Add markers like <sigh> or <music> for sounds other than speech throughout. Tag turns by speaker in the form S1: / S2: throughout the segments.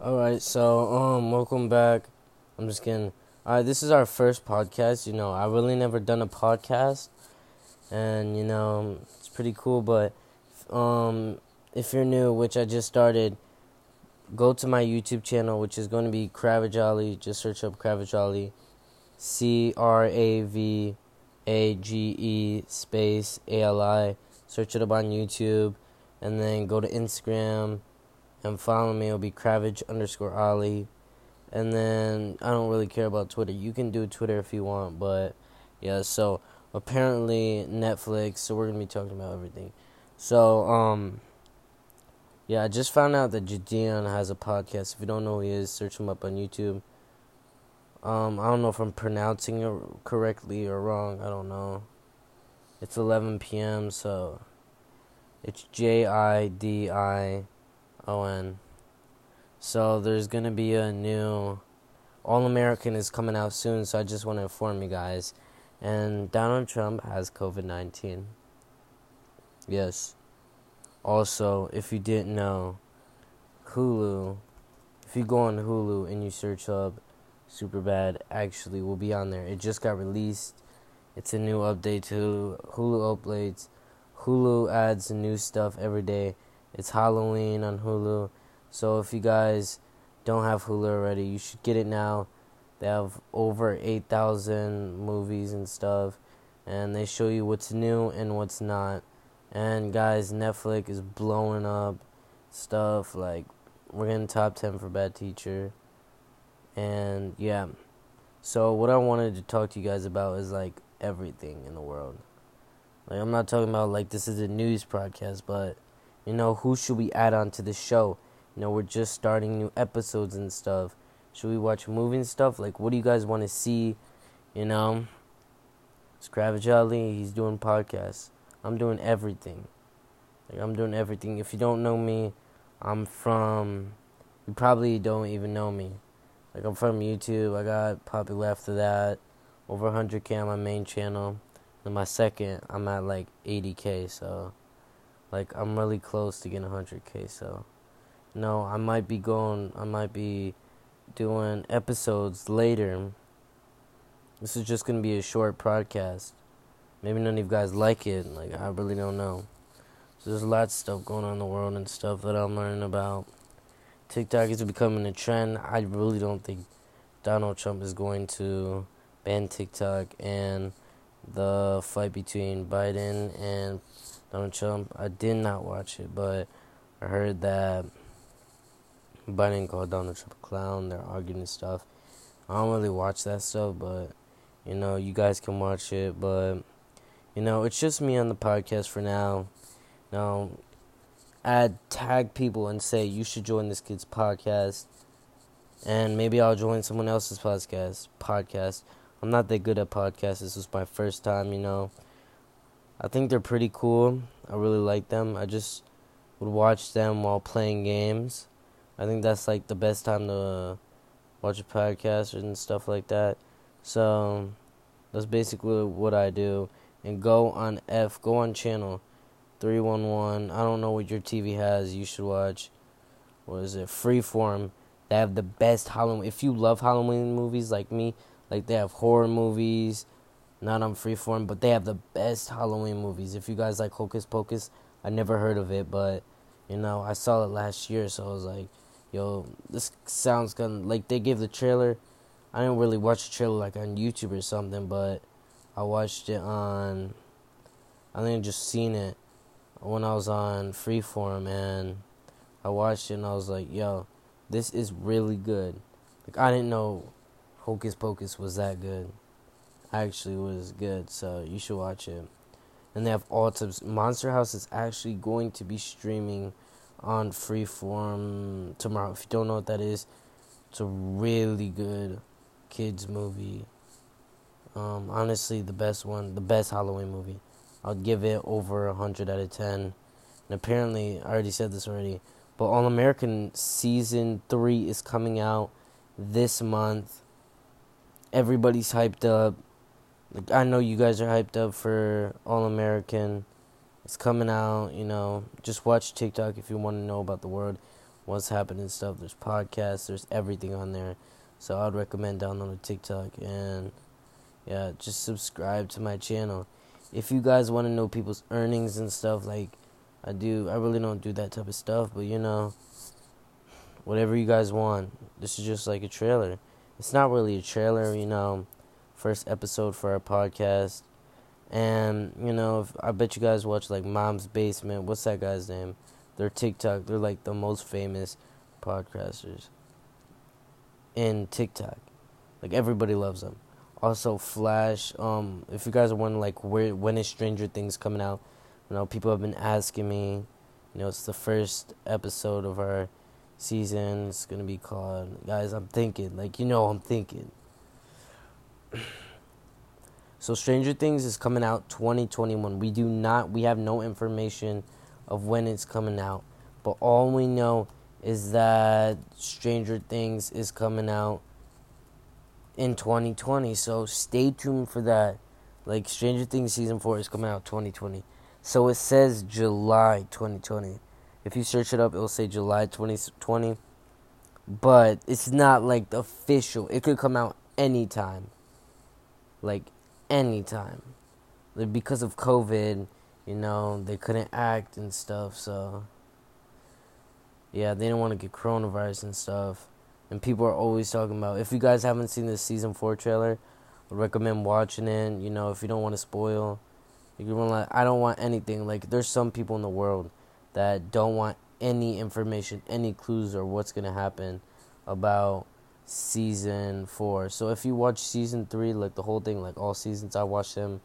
S1: Alright, so um welcome back. I'm just kidding. Alright, this is our first podcast, you know, I really never done a podcast and you know, it's pretty cool, but um if you're new, which I just started, go to my YouTube channel, which is going to be Cravage Ali. Just search up Cravage Ali. C R A V A G E space A L I. Search it up on YouTube and then go to Instagram and follow me. It'll be Cravage underscore Ali. And then I don't really care about Twitter. You can do Twitter if you want, but yeah. So apparently Netflix. So we're gonna be talking about everything. So um, yeah. I just found out that JiDion has a podcast. If you don't know who he is, search him up on YouTube. Um, I don't know if I'm pronouncing it correctly or wrong. I don't know. It's 11 p.m. So it's J I D I Owen. So there's gonna be a new All American is coming out soon, so I just want to inform you guys. And Donald Trump has COVID 19. Yes. Also, if you didn't know, Hulu, if you go on Hulu and you search up Superbad, actually will be on there. It just got released. It's a new update to Hulu updates. Hulu adds new stuff every day. It's Halloween on Hulu. So if you guys don't have Hulu already, you should get it now. They have over 8,000 movies and stuff. And they show you what's new and what's not. And guys, Netflix is blowing up stuff. Like, we're getting top 10 for Bad Teacher. And yeah. So, what I wanted to talk to you guys about is like everything in the world. Like, I'm not talking about like this is a news podcast, but you know, who should we add on to the show? You know, we're just starting new episodes and stuff. Should we watch movie stuff? Like, what do you guys want to see? You know, Scravage Ali, he's doing podcasts. I'm doing everything. Like, I'm doing everything. If you don't know me, I'm from. You probably don't even know me. Like, I'm from YouTube. I got popular after that. Over 100k on my main channel. And my second, I'm at like 80k. So. Like I'm really close to getting 100k. So, no, I might be going. I might be doing episodes later. This is just gonna be a short podcast. Maybe none of you guys like it. Like I really don't know. So there's lots of stuff going on in the world and stuff that I'm learning about. TikTok is becoming a trend. I really don't think Donald Trump is going to ban TikTok and the fight between Biden and Donald Trump. I did not watch it, but I heard that Biden called Donald Trump a clown. They're arguing and stuff. I don't really watch that stuff, but you know, you guys can watch it. But you know, it's just me on the podcast for now. Now, add tag people and say you should join this kid's podcast, and maybe I'll join someone else's podcast. Podcast. I'm not that good at podcasts. This was my first time, you know. I think they're pretty cool. I really like them. I just would watch them while playing games. I think that's like the best time to watch a podcast and stuff like that. So that's basically what I do. And go on F, go on channel 311. I don't know what your TV has. You should watch. What is it? Freeform. They have the best Halloween. If you love Halloween movies like me, like they have horror movies not on Freeform, but they have the best Halloween movies. If you guys like Hocus Pocus, I never heard of it, but you know I saw it last year, so I was like, "Yo, this sounds good." Like they gave the trailer. I didn't really watch the trailer like on YouTube or something, but I watched it on. I think I just seen it when I was on Freeform, and I watched it, and I was like, "Yo, this is really good." Like I didn't know Hocus Pocus was that good actually was good, so you should watch it. And they have all types. Monster House is actually going to be streaming on Freeform tomorrow. If you don't know what that is, it's a really good kids movie. Um, honestly, the best one, the best Halloween movie. I'll give it over a hundred out of ten. And apparently, I already said this already, but All American season three is coming out this month. Everybody's hyped up. Like I know you guys are hyped up for All American. It's coming out, you know. Just watch TikTok if you want to know about the world. what's happening stuff. There's podcasts, there's everything on there. So I'd recommend downloading TikTok and yeah, just subscribe to my channel. If you guys want to know people's earnings and stuff, like I do, I really don't do that type of stuff, but you know, whatever you guys want. This is just like a trailer. It's not really a trailer, you know, first episode for our podcast. And, you know, if, I bet you guys watch like Mom's Basement. What's that guy's name? They're TikTok. They're like the most famous podcasters in TikTok. Like everybody loves them. Also, Flash. Um, if you guys are wondering like where when is Stranger Things coming out, you know, people have been asking me. You know, it's the first episode of our season. It's gonna be called guys. I'm thinking like you know I'm thinking. So Stranger Things is coming out 2021. We do not we have no information of when it's coming out. But all we know is that Stranger Things is coming out in 2020. So stay tuned for that. Like Stranger Things season 4 is coming out 2020. So it says July 2020. If you search it up, it'll say July 2020. But it's not like the official. It could come out anytime. Like anytime. Like because of COVID, you know, they couldn't act and stuff, so yeah, they didn't want to get coronavirus and stuff. And people are always talking about if you guys haven't seen the season four trailer, I recommend watching it. You know, if you don't want to spoil, you want like I don't want anything. Like there's some people in the world that don't want any information, any clues or what's gonna happen about season four. So if you watch season three, like the whole thing, like all seasons, I watched them.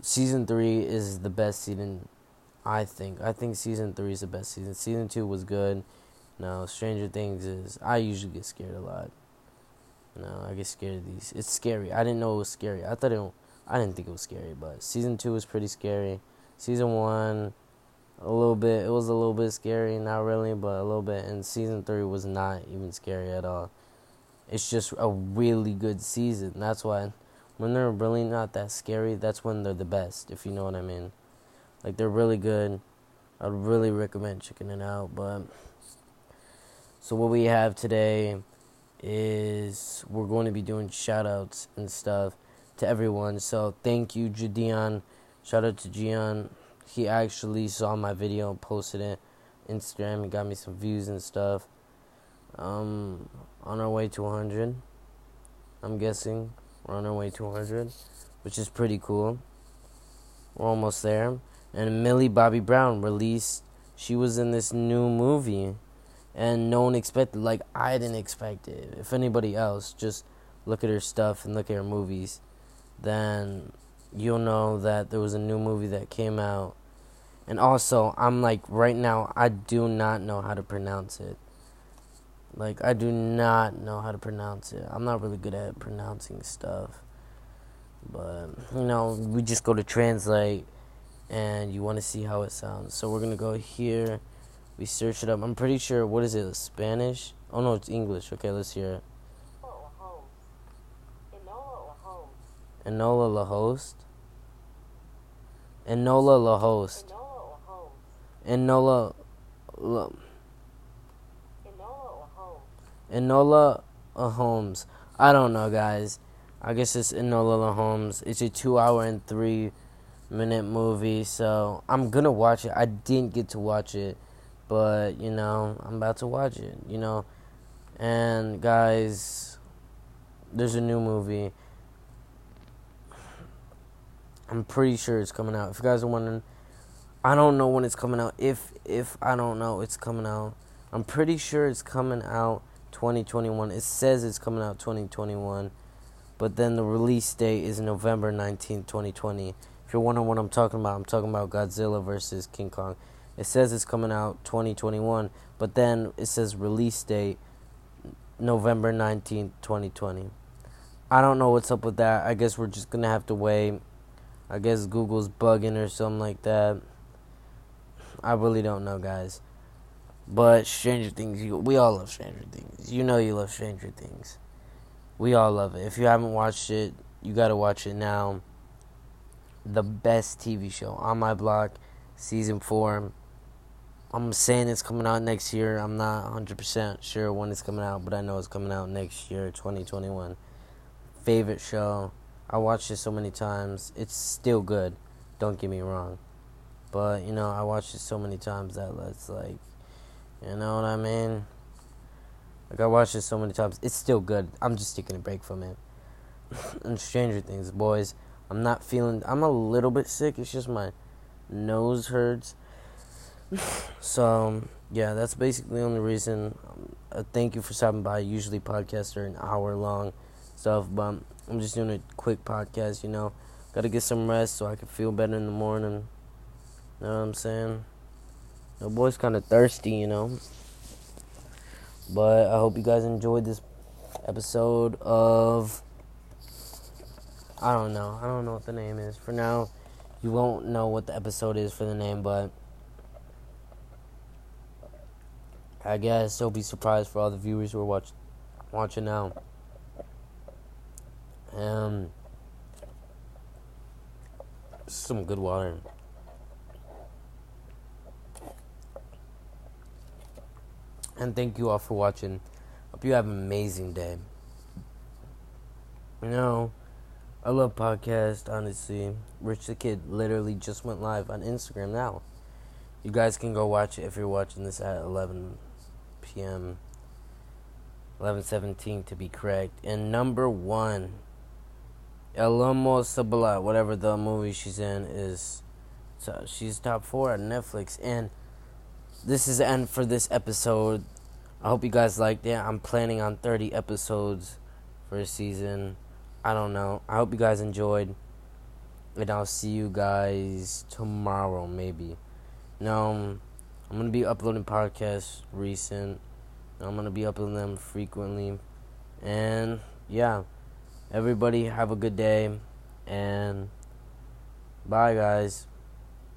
S1: Season three is the best season, I think. I think season three is the best season. Season two was good. No, Stranger Things is. I usually get scared a lot. No, I get scared of these. It's scary. I didn't know it was scary. I thought it. I didn't think it was scary, but season two was pretty scary. Season one a little bit. It was a little bit scary, not really, but a little bit. And season three was not even scary at all. It's just a really good season. That's why when they're really not that scary, that's when they're the best. If you know what I mean. Like they're really good. I'd really recommend checking it out. But so what we have today is we're going to be doing shout outs and stuff to everyone. So thank you, JiDion. Shout out to Gian he actually saw my video and posted it Instagram and got me some views and stuff. Um, on our way to 100, I'm guessing we're on our way to 100, which is pretty cool. We're almost there. And Millie Bobby Brown released. She was in this new movie, and no one expected. Like I didn't expect it. If anybody else, just look at her stuff and look at her movies, then you'll know that there was a new movie that came out and also, I'm like, right now, I do not know how to pronounce it. Like, I do not know how to pronounce it. I'm not really good at pronouncing stuff. But, you know, we just go to translate and you want to see how it sounds. So, we're going to go here. We search it up. I'm pretty sure, what is it, Spanish? Oh, no, it's English. Okay, let's hear it. Enola La Host. Enola La Host. Enola. Enola Enola Holmes. I don't know, guys. I guess it's Enola Holmes. It's a two hour and three minute movie, so I'm gonna watch it. I didn't get to watch it, but you know, I'm about to watch it, you know. And guys, there's a new movie. I'm pretty sure it's coming out. If you guys are wondering, I don't know when it's coming out. If if I don't know it's coming out. I'm pretty sure it's coming out 2021. It says it's coming out 2021, but then the release date is November 19th, 2020. If you're wondering what I'm talking about, I'm talking about Godzilla versus King Kong. It says it's coming out 2021, but then it says release date November 19th, 2020. I don't know what's up with that. I guess we're just going to have to wait. I guess Google's bugging or something like that. I really don't know, guys. But Stranger Things, you, we all love Stranger Things. You know you love Stranger Things. We all love it. If you haven't watched it, you got to watch it now. The best TV show on my block, season four. I'm saying it's coming out next year. I'm not 100% sure when it's coming out, but I know it's coming out next year, 2021. Favorite show. I watched it so many times. It's still good. Don't get me wrong. But, you know, I watched it so many times that it's like, you know what I mean? Like, I watched it so many times. It's still good. I'm just taking a break from it. <laughs> and Stranger Things, boys. I'm not feeling, I'm a little bit sick. It's just my nose hurts <laughs> so yeah, that's basically the only reason. Um, uh, thank you for stopping by. Usually podcasts are an hour long stuff, but I'm just doing a quick podcast. You know, gotta get some rest so I can feel better in the morning. Know what I'm saying? The boy's kind of thirsty, you know. But I hope you guys enjoyed this episode of. I don't know. I don't know what the name is. For now, you won't know what the episode is for the name, but I guess don't be surprised for all the viewers who are watch, watching now. Um, some good water. And thank you all for watching. Hope you have an amazing day. You know, I love podcasts, Honestly, Rich the Kid literally just went live on Instagram now. You guys can go watch it if you're watching this at 11 p.m. 11:17 to be correct. And number one, El Lomo Sabala, whatever the movie she's in is, so she's top four at Netflix. And this is the end for this episode. I hope you guys liked it. I'm planning on 30 episodes for a season. I don't know. I hope you guys enjoyed. And I'll see you guys tomorrow, maybe. No. Um, I'm gonna be uploading podcasts recent. I'm gonna be uploading them frequently. And yeah, everybody have a good day and bye guys.